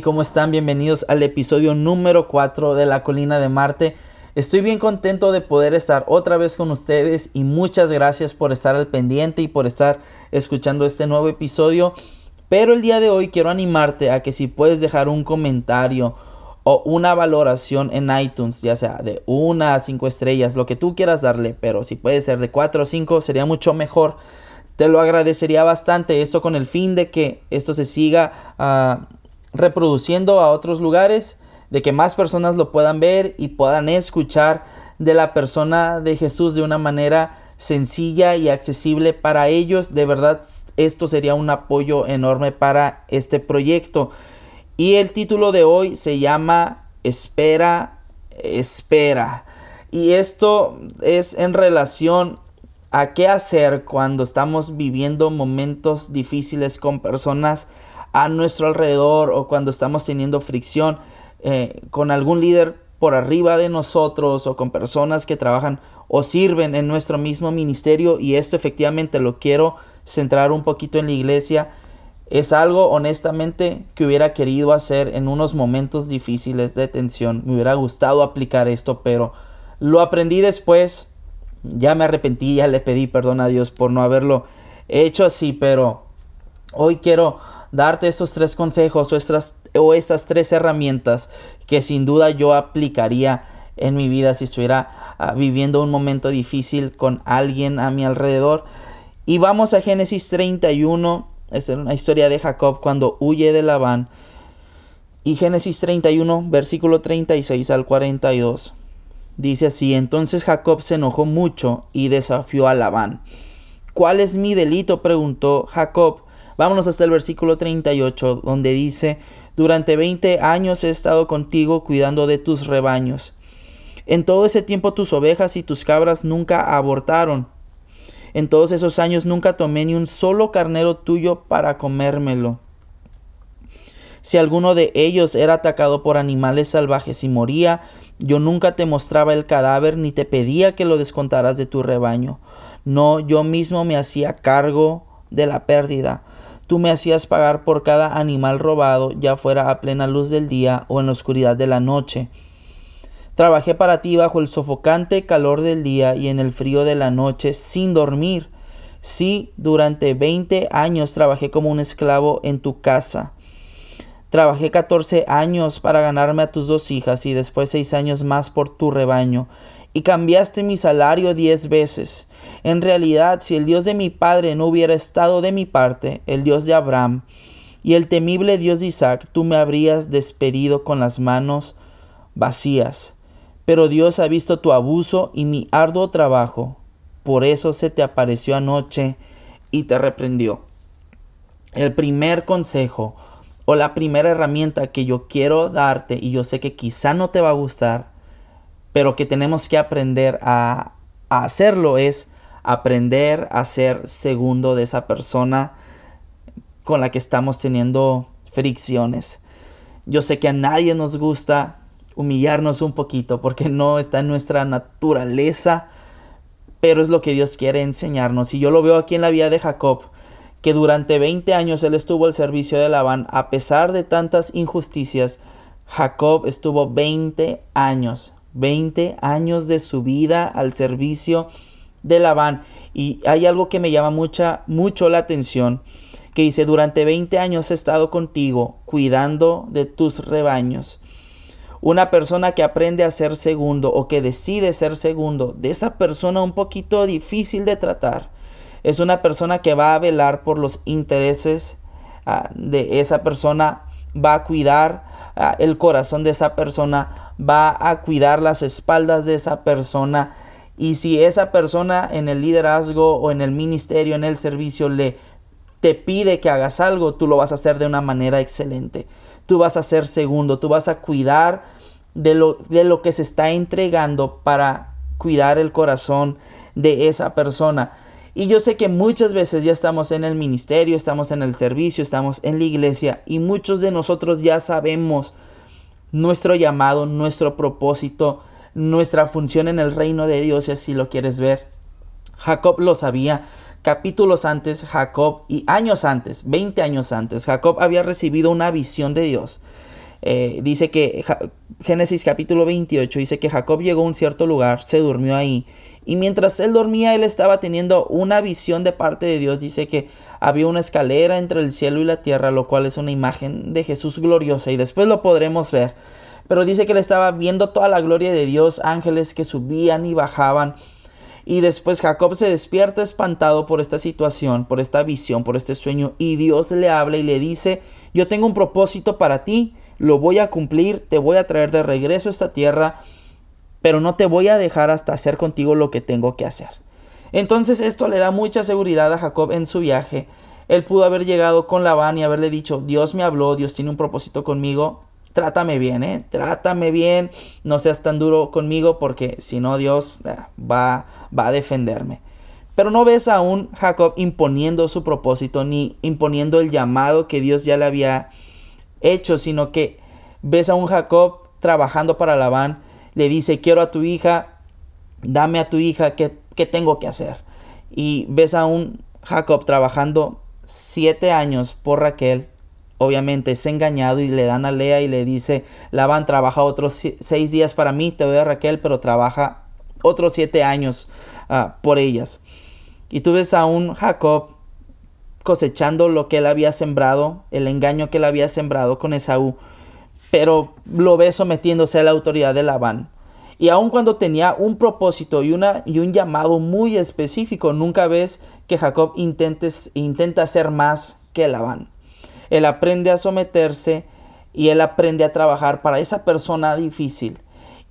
¿cómo están? Bienvenidos al episodio número 4 de La Colina de Marte. Estoy bien contento de poder estar otra vez con ustedes y muchas gracias por estar al pendiente y por estar escuchando este nuevo episodio. Pero el día de hoy quiero animarte a que si puedes dejar un comentario o una valoración en iTunes, ya sea de una a cinco estrellas, lo que tú quieras darle, pero si puede ser de 4 o 5 sería mucho mejor. Te lo agradecería bastante esto con el fin de que esto se siga uh, reproduciendo a otros lugares, de que más personas lo puedan ver y puedan escuchar de la persona de Jesús de una manera sencilla y accesible para ellos. De verdad, esto sería un apoyo enorme para este proyecto. Y el título de hoy se llama Espera, espera. Y esto es en relación a qué hacer cuando estamos viviendo momentos difíciles con personas a nuestro alrededor o cuando estamos teniendo fricción eh, con algún líder por arriba de nosotros o con personas que trabajan o sirven en nuestro mismo ministerio y esto efectivamente lo quiero centrar un poquito en la iglesia. Es algo honestamente que hubiera querido hacer en unos momentos difíciles de tensión. Me hubiera gustado aplicar esto, pero lo aprendí después. Ya me arrepentí, ya le pedí perdón a Dios por no haberlo hecho así, pero hoy quiero darte estos tres consejos o estas, o estas tres herramientas que sin duda yo aplicaría en mi vida si estuviera ah, viviendo un momento difícil con alguien a mi alrededor. Y vamos a Génesis 31, es una historia de Jacob cuando huye de Labán. Y Génesis 31, versículo 36 al 42. Dice así, entonces Jacob se enojó mucho y desafió a Labán. ¿Cuál es mi delito? preguntó Jacob. Vámonos hasta el versículo 38, donde dice, durante 20 años he estado contigo cuidando de tus rebaños. En todo ese tiempo tus ovejas y tus cabras nunca abortaron. En todos esos años nunca tomé ni un solo carnero tuyo para comérmelo. Si alguno de ellos era atacado por animales salvajes y moría, yo nunca te mostraba el cadáver ni te pedía que lo descontaras de tu rebaño. No, yo mismo me hacía cargo de la pérdida. Tú me hacías pagar por cada animal robado, ya fuera a plena luz del día o en la oscuridad de la noche. Trabajé para ti bajo el sofocante calor del día y en el frío de la noche sin dormir. Sí, durante veinte años trabajé como un esclavo en tu casa. Trabajé catorce años para ganarme a tus dos hijas y después seis años más por tu rebaño y cambiaste mi salario diez veces. En realidad, si el Dios de mi padre no hubiera estado de mi parte, el Dios de Abraham y el temible Dios de Isaac, tú me habrías despedido con las manos vacías. Pero Dios ha visto tu abuso y mi arduo trabajo, por eso se te apareció anoche y te reprendió. El primer consejo o la primera herramienta que yo quiero darte, y yo sé que quizá no te va a gustar, pero que tenemos que aprender a, hacerlo es aprender a ser segundo de esa persona con la que estamos teniendo fricciones. Yo sé que a nadie nos gusta humillarnos un poquito porque no está en nuestra naturaleza, pero es lo que Dios quiere enseñarnos. Y yo lo veo aquí en la vida de Jacob, que durante 20 años él estuvo al servicio de Labán, a pesar de tantas injusticias, Jacob estuvo 20 años 20 años de su vida al servicio de Labán. Y hay algo que me llama mucha, mucho la atención, que dice, durante 20 años he estado contigo cuidando de tus rebaños. Una persona que aprende a ser segundo o que decide ser segundo, de esa persona un poquito difícil de tratar, es una persona que va a velar por los intereses ah, de esa persona, va a cuidar ah, el corazón de esa persona, va a cuidar las espaldas de esa persona. Y si esa persona en el liderazgo o en el ministerio, en el servicio, le te pide que hagas algo, tú lo vas a hacer de una manera excelente. Tú vas a ser segundo, tú vas a cuidar de lo, de lo que se está entregando para cuidar el corazón de esa persona. Y yo sé que muchas veces ya estamos en el ministerio, estamos en el servicio, estamos en la iglesia y muchos de nosotros ya sabemos nuestro llamado, nuestro propósito, nuestra función en el reino de Dios, si así lo quieres ver. Jacob lo sabía. Capítulos antes, Jacob, y años antes, 20 años antes, Jacob había recibido una visión de Dios. Eh, dice que Génesis capítulo 28 dice que Jacob llegó a un cierto lugar, se durmió ahí. Y mientras él dormía, él estaba teniendo una visión de parte de Dios. Dice que había una escalera entre el cielo y la tierra, lo cual es una imagen de Jesús gloriosa. Y después lo podremos ver. Pero dice que él estaba viendo toda la gloria de Dios, ángeles que subían y bajaban. Y después Jacob se despierta espantado por esta situación, por esta visión, por este sueño. Y Dios le habla y le dice, yo tengo un propósito para ti lo voy a cumplir, te voy a traer de regreso a esta tierra, pero no te voy a dejar hasta hacer contigo lo que tengo que hacer. Entonces esto le da mucha seguridad a Jacob en su viaje. Él pudo haber llegado con Labán y haberle dicho, Dios me habló, Dios tiene un propósito conmigo, trátame bien, ¿eh? Trátame bien, no seas tan duro conmigo porque si no Dios eh, va, va a defenderme. Pero no ves a un Jacob imponiendo su propósito ni imponiendo el llamado que Dios ya le había hecho, sino que ves a un Jacob trabajando para Labán, le dice, quiero a tu hija, dame a tu hija, ¿qué, qué tengo que hacer? Y ves a un Jacob trabajando siete años por Raquel, obviamente es engañado y le dan a Lea y le dice, Labán trabaja otros seis días para mí, te doy a Raquel, pero trabaja otros siete años ah, por ellas. Y tú ves a un Jacob cosechando lo que él había sembrado, el engaño que él había sembrado con Esaú, pero lo ve sometiéndose a la autoridad de Labán. Y aun cuando tenía un propósito y, una, y un llamado muy específico, nunca ves que Jacob intentes, intenta hacer más que Labán. Él aprende a someterse y él aprende a trabajar para esa persona difícil.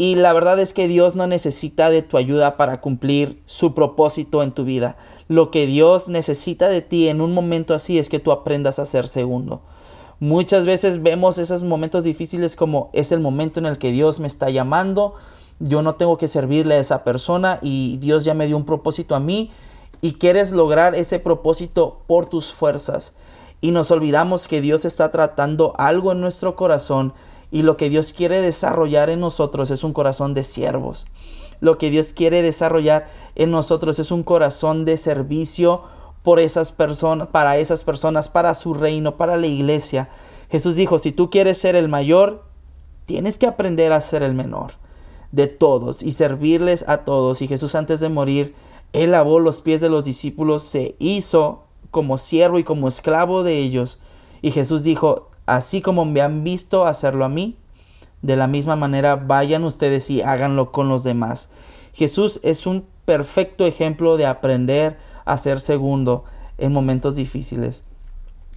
Y la verdad es que Dios no necesita de tu ayuda para cumplir su propósito en tu vida. Lo que Dios necesita de ti en un momento así es que tú aprendas a ser segundo. Muchas veces vemos esos momentos difíciles como es el momento en el que Dios me está llamando, yo no tengo que servirle a esa persona y Dios ya me dio un propósito a mí y quieres lograr ese propósito por tus fuerzas. Y nos olvidamos que Dios está tratando algo en nuestro corazón y lo que Dios quiere desarrollar en nosotros es un corazón de siervos. Lo que Dios quiere desarrollar en nosotros es un corazón de servicio por esas personas, para esas personas, para su reino, para la iglesia. Jesús dijo, si tú quieres ser el mayor, tienes que aprender a ser el menor de todos y servirles a todos. Y Jesús antes de morir, él lavó los pies de los discípulos, se hizo como siervo y como esclavo de ellos. Y Jesús dijo, así como me han visto hacerlo a mí, de la misma manera vayan ustedes y háganlo con los demás. Jesús es un perfecto ejemplo de aprender a ser segundo en momentos difíciles.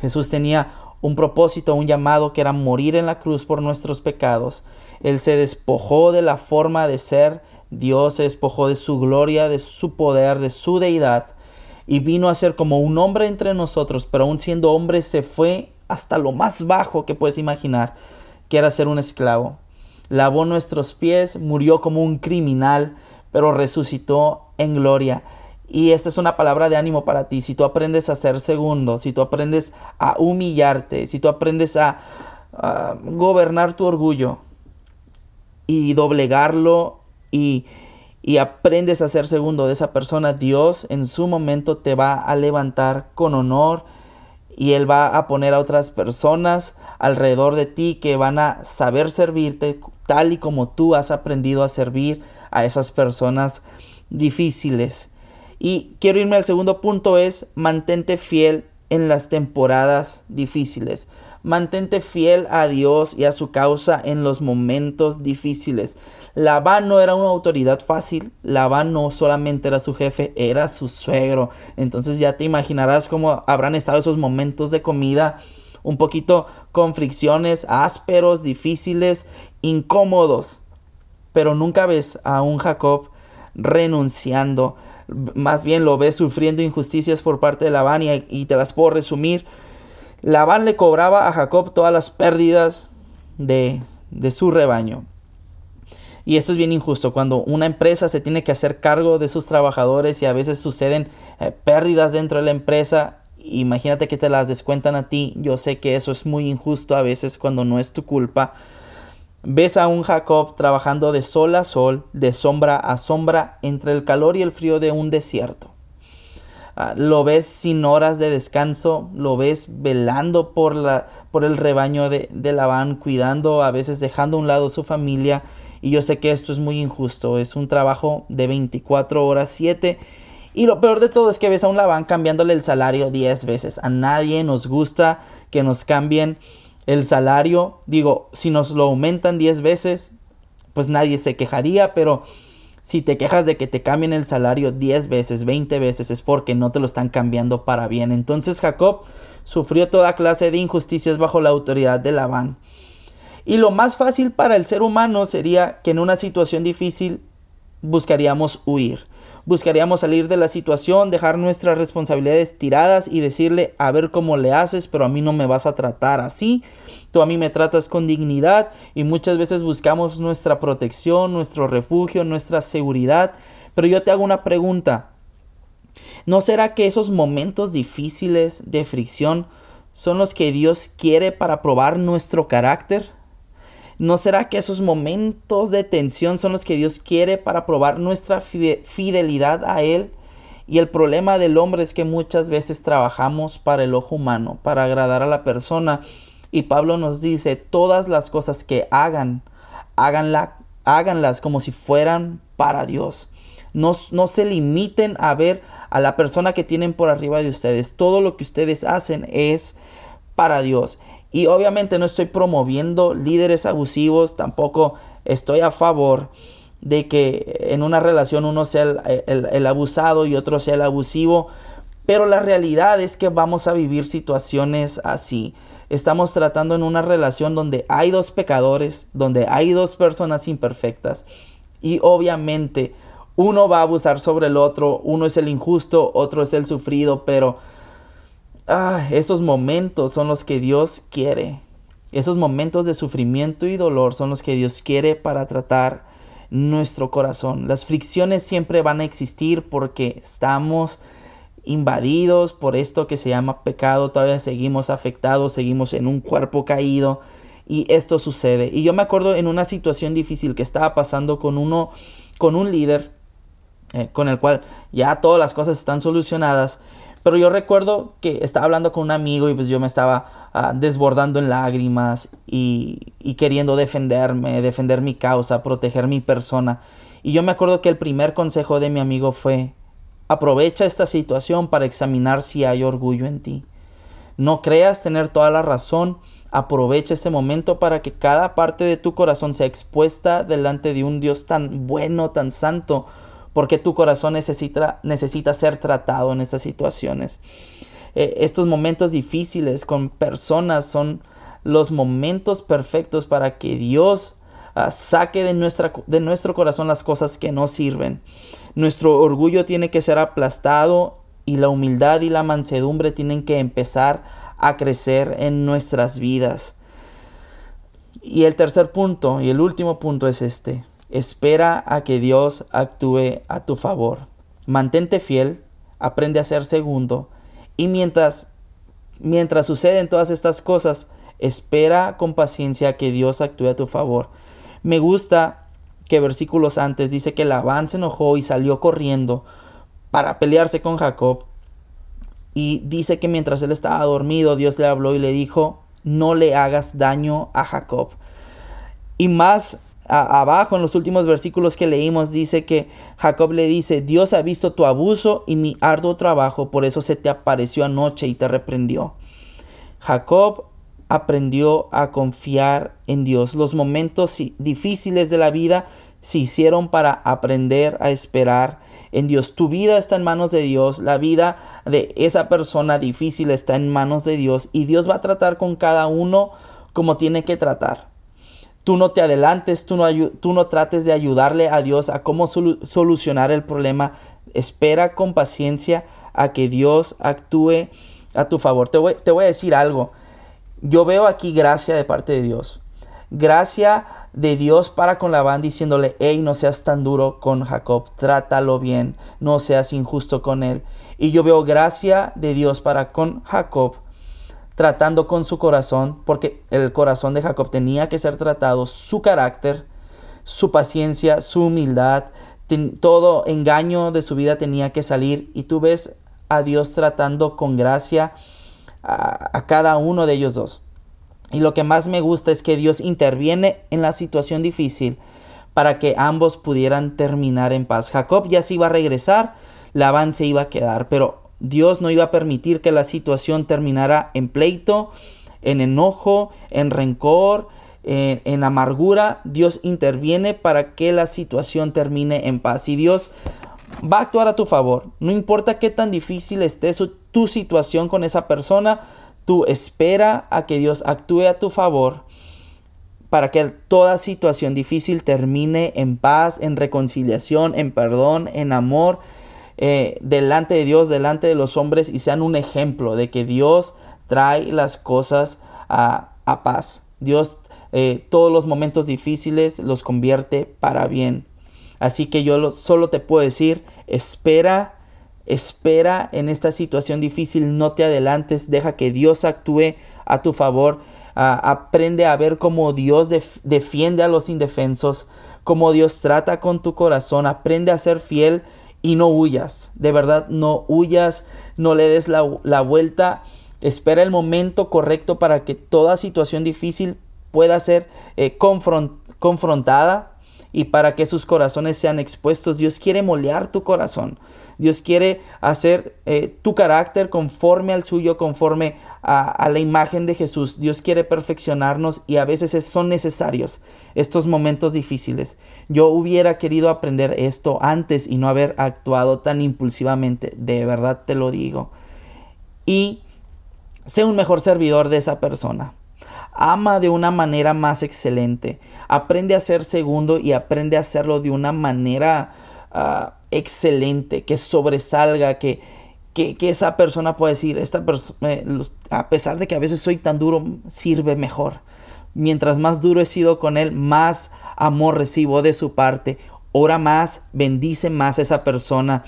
Jesús tenía un propósito, un llamado que era morir en la cruz por nuestros pecados. Él se despojó de la forma de ser Dios, se despojó de su gloria, de su poder, de su deidad y vino a ser como un hombre entre nosotros, pero aún siendo hombre se fue hasta lo más bajo que puedes imaginar, que era ser un esclavo. Lavó nuestros pies, murió como un criminal, pero resucitó en gloria. Y esta es una palabra de ánimo para ti. Si tú aprendes a ser segundo, si tú aprendes a humillarte, si tú aprendes a, gobernar tu orgullo y doblegarlo y, y aprendes a ser segundo de esa persona, Dios en su momento te va a levantar con honor y Él va a poner a otras personas alrededor de ti que van a saber servirte tal y como tú has aprendido a servir a esas personas difíciles. Y quiero irme al segundo punto es mantente fiel en las temporadas difíciles. Mantente fiel a Dios y a su causa en los momentos difíciles. Labán no era una autoridad fácil. Labán no solamente era su jefe, era su suegro. Entonces ya te imaginarás cómo habrán estado esos momentos de comida un poquito con fricciones, ásperos, difíciles, incómodos. Pero nunca ves a un Jacob renunciando más bien lo ves sufriendo injusticias por parte de Labán y, te las puedo resumir. Labán le cobraba a Jacob todas las pérdidas de, su rebaño. Y esto es bien injusto, cuando una empresa se tiene que hacer cargo de sus trabajadores y a veces suceden eh, pérdidas dentro de la empresa, imagínate que te las descuentan a ti, yo sé que eso es muy injusto a veces cuando no es tu culpa, Ves a un Jacob trabajando de sol a sol, de sombra a sombra, entre el calor y el frío de un desierto. Ah, lo ves sin horas de descanso, lo ves velando por, la, por el rebaño de, de Labán, cuidando, a veces dejando a un lado su familia. Y yo sé que esto es muy injusto, es un trabajo de 24 horas, 7. Y lo peor de todo es que ves a un Labán cambiándole el salario 10 veces. A nadie nos gusta que nos cambien el salario. Digo, si nos lo aumentan 10 veces, pues nadie se quejaría, pero si te quejas de que te cambien el salario 10 veces, 20 veces, es porque no te lo están cambiando para bien. Entonces Jacob sufrió toda clase de injusticias bajo la autoridad de Labán. Y lo más fácil para el ser humano sería que en una situación difícil buscaríamos huir. Buscaríamos salir de la situación, dejar nuestras responsabilidades tiradas y decirle a ver cómo le haces, pero a mí no me vas a tratar así. Tú a mí me tratas con dignidad y muchas veces buscamos nuestra protección, nuestro refugio, nuestra seguridad. Pero yo te hago una pregunta. ¿No será que esos momentos difíciles de fricción son los que Dios quiere para probar nuestro carácter? ¿No será que esos momentos de tensión son los que Dios quiere para probar nuestra fidelidad a Él? Y el problema del hombre es que muchas veces trabajamos para el ojo humano, para agradar a la persona. Y Pablo nos dice, todas las cosas que hagan, háganla, háganlas como si fueran para Dios. No, no, se limiten a ver a la persona que tienen por arriba de ustedes. Todo lo que ustedes hacen es para Dios. Y obviamente no estoy promoviendo líderes abusivos, tampoco estoy a favor de que en una relación uno sea el, abusado y otro sea el abusivo, pero la realidad es que vamos a vivir situaciones así. Estamos tratando en una relación donde hay dos pecadores, donde hay dos personas imperfectas y obviamente uno va a abusar sobre el otro, uno es el injusto, otro es el sufrido, pero ah, esos momentos son los que Dios quiere. Esos momentos de sufrimiento y dolor son los que Dios quiere para tratar nuestro corazón. Las fricciones siempre van a existir porque estamos invadidos por esto que se llama pecado, todavía seguimos afectados, seguimos en un cuerpo caído y esto sucede. Y yo me acuerdo en una situación difícil que estaba pasando con uno con un líder eh, con el cual ya todas las cosas están solucionadas, pero yo recuerdo que estaba hablando con un amigo y pues yo me estaba ah, desbordando en lágrimas y, y, queriendo defenderme, defender mi causa, proteger mi persona. Y yo me acuerdo que el primer consejo de mi amigo fue, aprovecha esta situación para examinar si hay orgullo en ti. No creas tener toda la razón, aprovecha este momento para que cada parte de tu corazón sea expuesta delante de un Dios tan bueno, tan santo, porque tu corazón necesita, necesita ser tratado en estas situaciones. Eh, estos momentos difíciles con personas son los momentos perfectos para que Dios ah, saque de, nuestra, de nuestro corazón las cosas que no sirven. Nuestro orgullo tiene que ser aplastado y la humildad y la mansedumbre tienen que empezar a crecer en nuestras vidas. Y el tercer punto y el último punto es este. Espera a que Dios actúe a tu favor. Mantente fiel, aprende a ser segundo y mientras mientras suceden todas estas cosas, espera con paciencia que Dios actúe a tu favor. Me gusta que versículos antes dice que Labán se enojó y salió corriendo para pelearse con Jacob. Y dice que mientras él estaba dormido, Dios le habló y le dijo, no le hagas daño a Jacob. Y más abajo en los últimos versículos que leímos dice que Jacob le dice, Dios ha visto tu abuso y mi arduo trabajo, por eso se te apareció anoche y te reprendió. Jacob aprendió a confiar en Dios. Los momentos difíciles de la vida se hicieron para aprender a esperar en Dios. Tu vida está en manos de Dios, la vida de esa persona difícil está en manos de Dios y Dios va a tratar con cada uno como tiene que tratar. Tú no te adelantes, tú no, tú no trates de ayudarle a Dios a cómo solucionar el problema. Espera con paciencia a que Dios actúe a tu favor. Te voy, te voy a decir algo. Yo veo aquí gracia de parte de Dios. Gracia de Dios para con Labán diciéndole, hey, no seas tan duro con Jacob, trátalo bien, no seas injusto con él. Y yo veo gracia de Dios para con Jacob tratando con su corazón, porque el corazón de Jacob tenía que ser tratado, su carácter, su paciencia, su humildad, todo engaño de su vida tenía que salir. Y tú ves a Dios tratando con gracia a, cada uno de ellos dos. Y lo que más me gusta es que Dios interviene en la situación difícil para que ambos pudieran terminar en paz. Jacob ya se iba a regresar, Labán se iba a quedar, pero Dios no iba a permitir que la situación terminara en pleito, en enojo, en rencor, en, amargura. Dios interviene para que la situación termine en paz. Y Dios va a actuar a tu favor. No importa qué tan difícil esté tu situación con esa persona, tú espera a que Dios actúe a tu favor para que toda situación difícil termine en paz, en reconciliación, en perdón, en amor, eh, delante de Dios, delante de los hombres y sean un ejemplo de que Dios trae las cosas a, paz. Dios eh, todos los momentos difíciles los convierte para bien. Así que yo solo te puedo decir, espera Espera en esta situación difícil, no te adelantes, deja que Dios actúe a tu favor. aprende a ver cómo Dios defiende a los indefensos, cómo Dios trata con tu corazón. Aprende a ser fiel y no huyas. De verdad, no huyas, no le des la, vuelta. Espera el momento correcto para que toda situación difícil pueda ser eh, confrontada y para que sus corazones sean expuestos. Dios quiere molear tu corazón. Dios quiere hacer eh, tu carácter conforme al suyo, conforme a, la imagen de Jesús. Dios quiere perfeccionarnos y a veces son necesarios estos momentos difíciles. Yo hubiera querido aprender esto antes y no haber actuado tan impulsivamente. De verdad te lo digo. Y sé un mejor servidor de esa persona. Ama de una manera más excelente. Aprende a ser segundo y aprende a hacerlo de una manera ah, excelente, que sobresalga, que, que, esa persona pueda decir, esta eh, a pesar de que a veces soy tan duro, sirve mejor. Mientras más duro he sido con él, más amor recibo de su parte. Ora más, bendice más a esa persona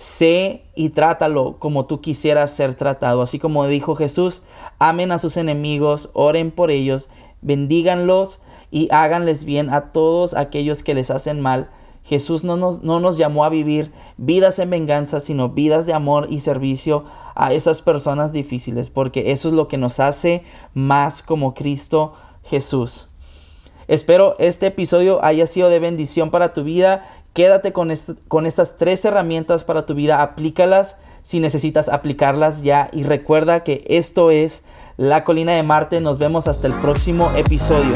sé y trátalo como tú quisieras ser tratado. Así como dijo Jesús, amen a sus enemigos, oren por ellos, bendíganlos y háganles bien a todos aquellos que les hacen mal. Jesús no nos, no nos llamó a vivir vidas en venganza, sino vidas de amor y servicio a esas personas difíciles, porque eso es lo que nos hace más como Cristo Jesús. Espero este episodio haya sido de bendición para tu vida. Quédate con, con estas tres herramientas para tu vida. Aplícalas si necesitas aplicarlas ya. Y recuerda que esto es La Colina de Marte. Nos vemos hasta el próximo episodio.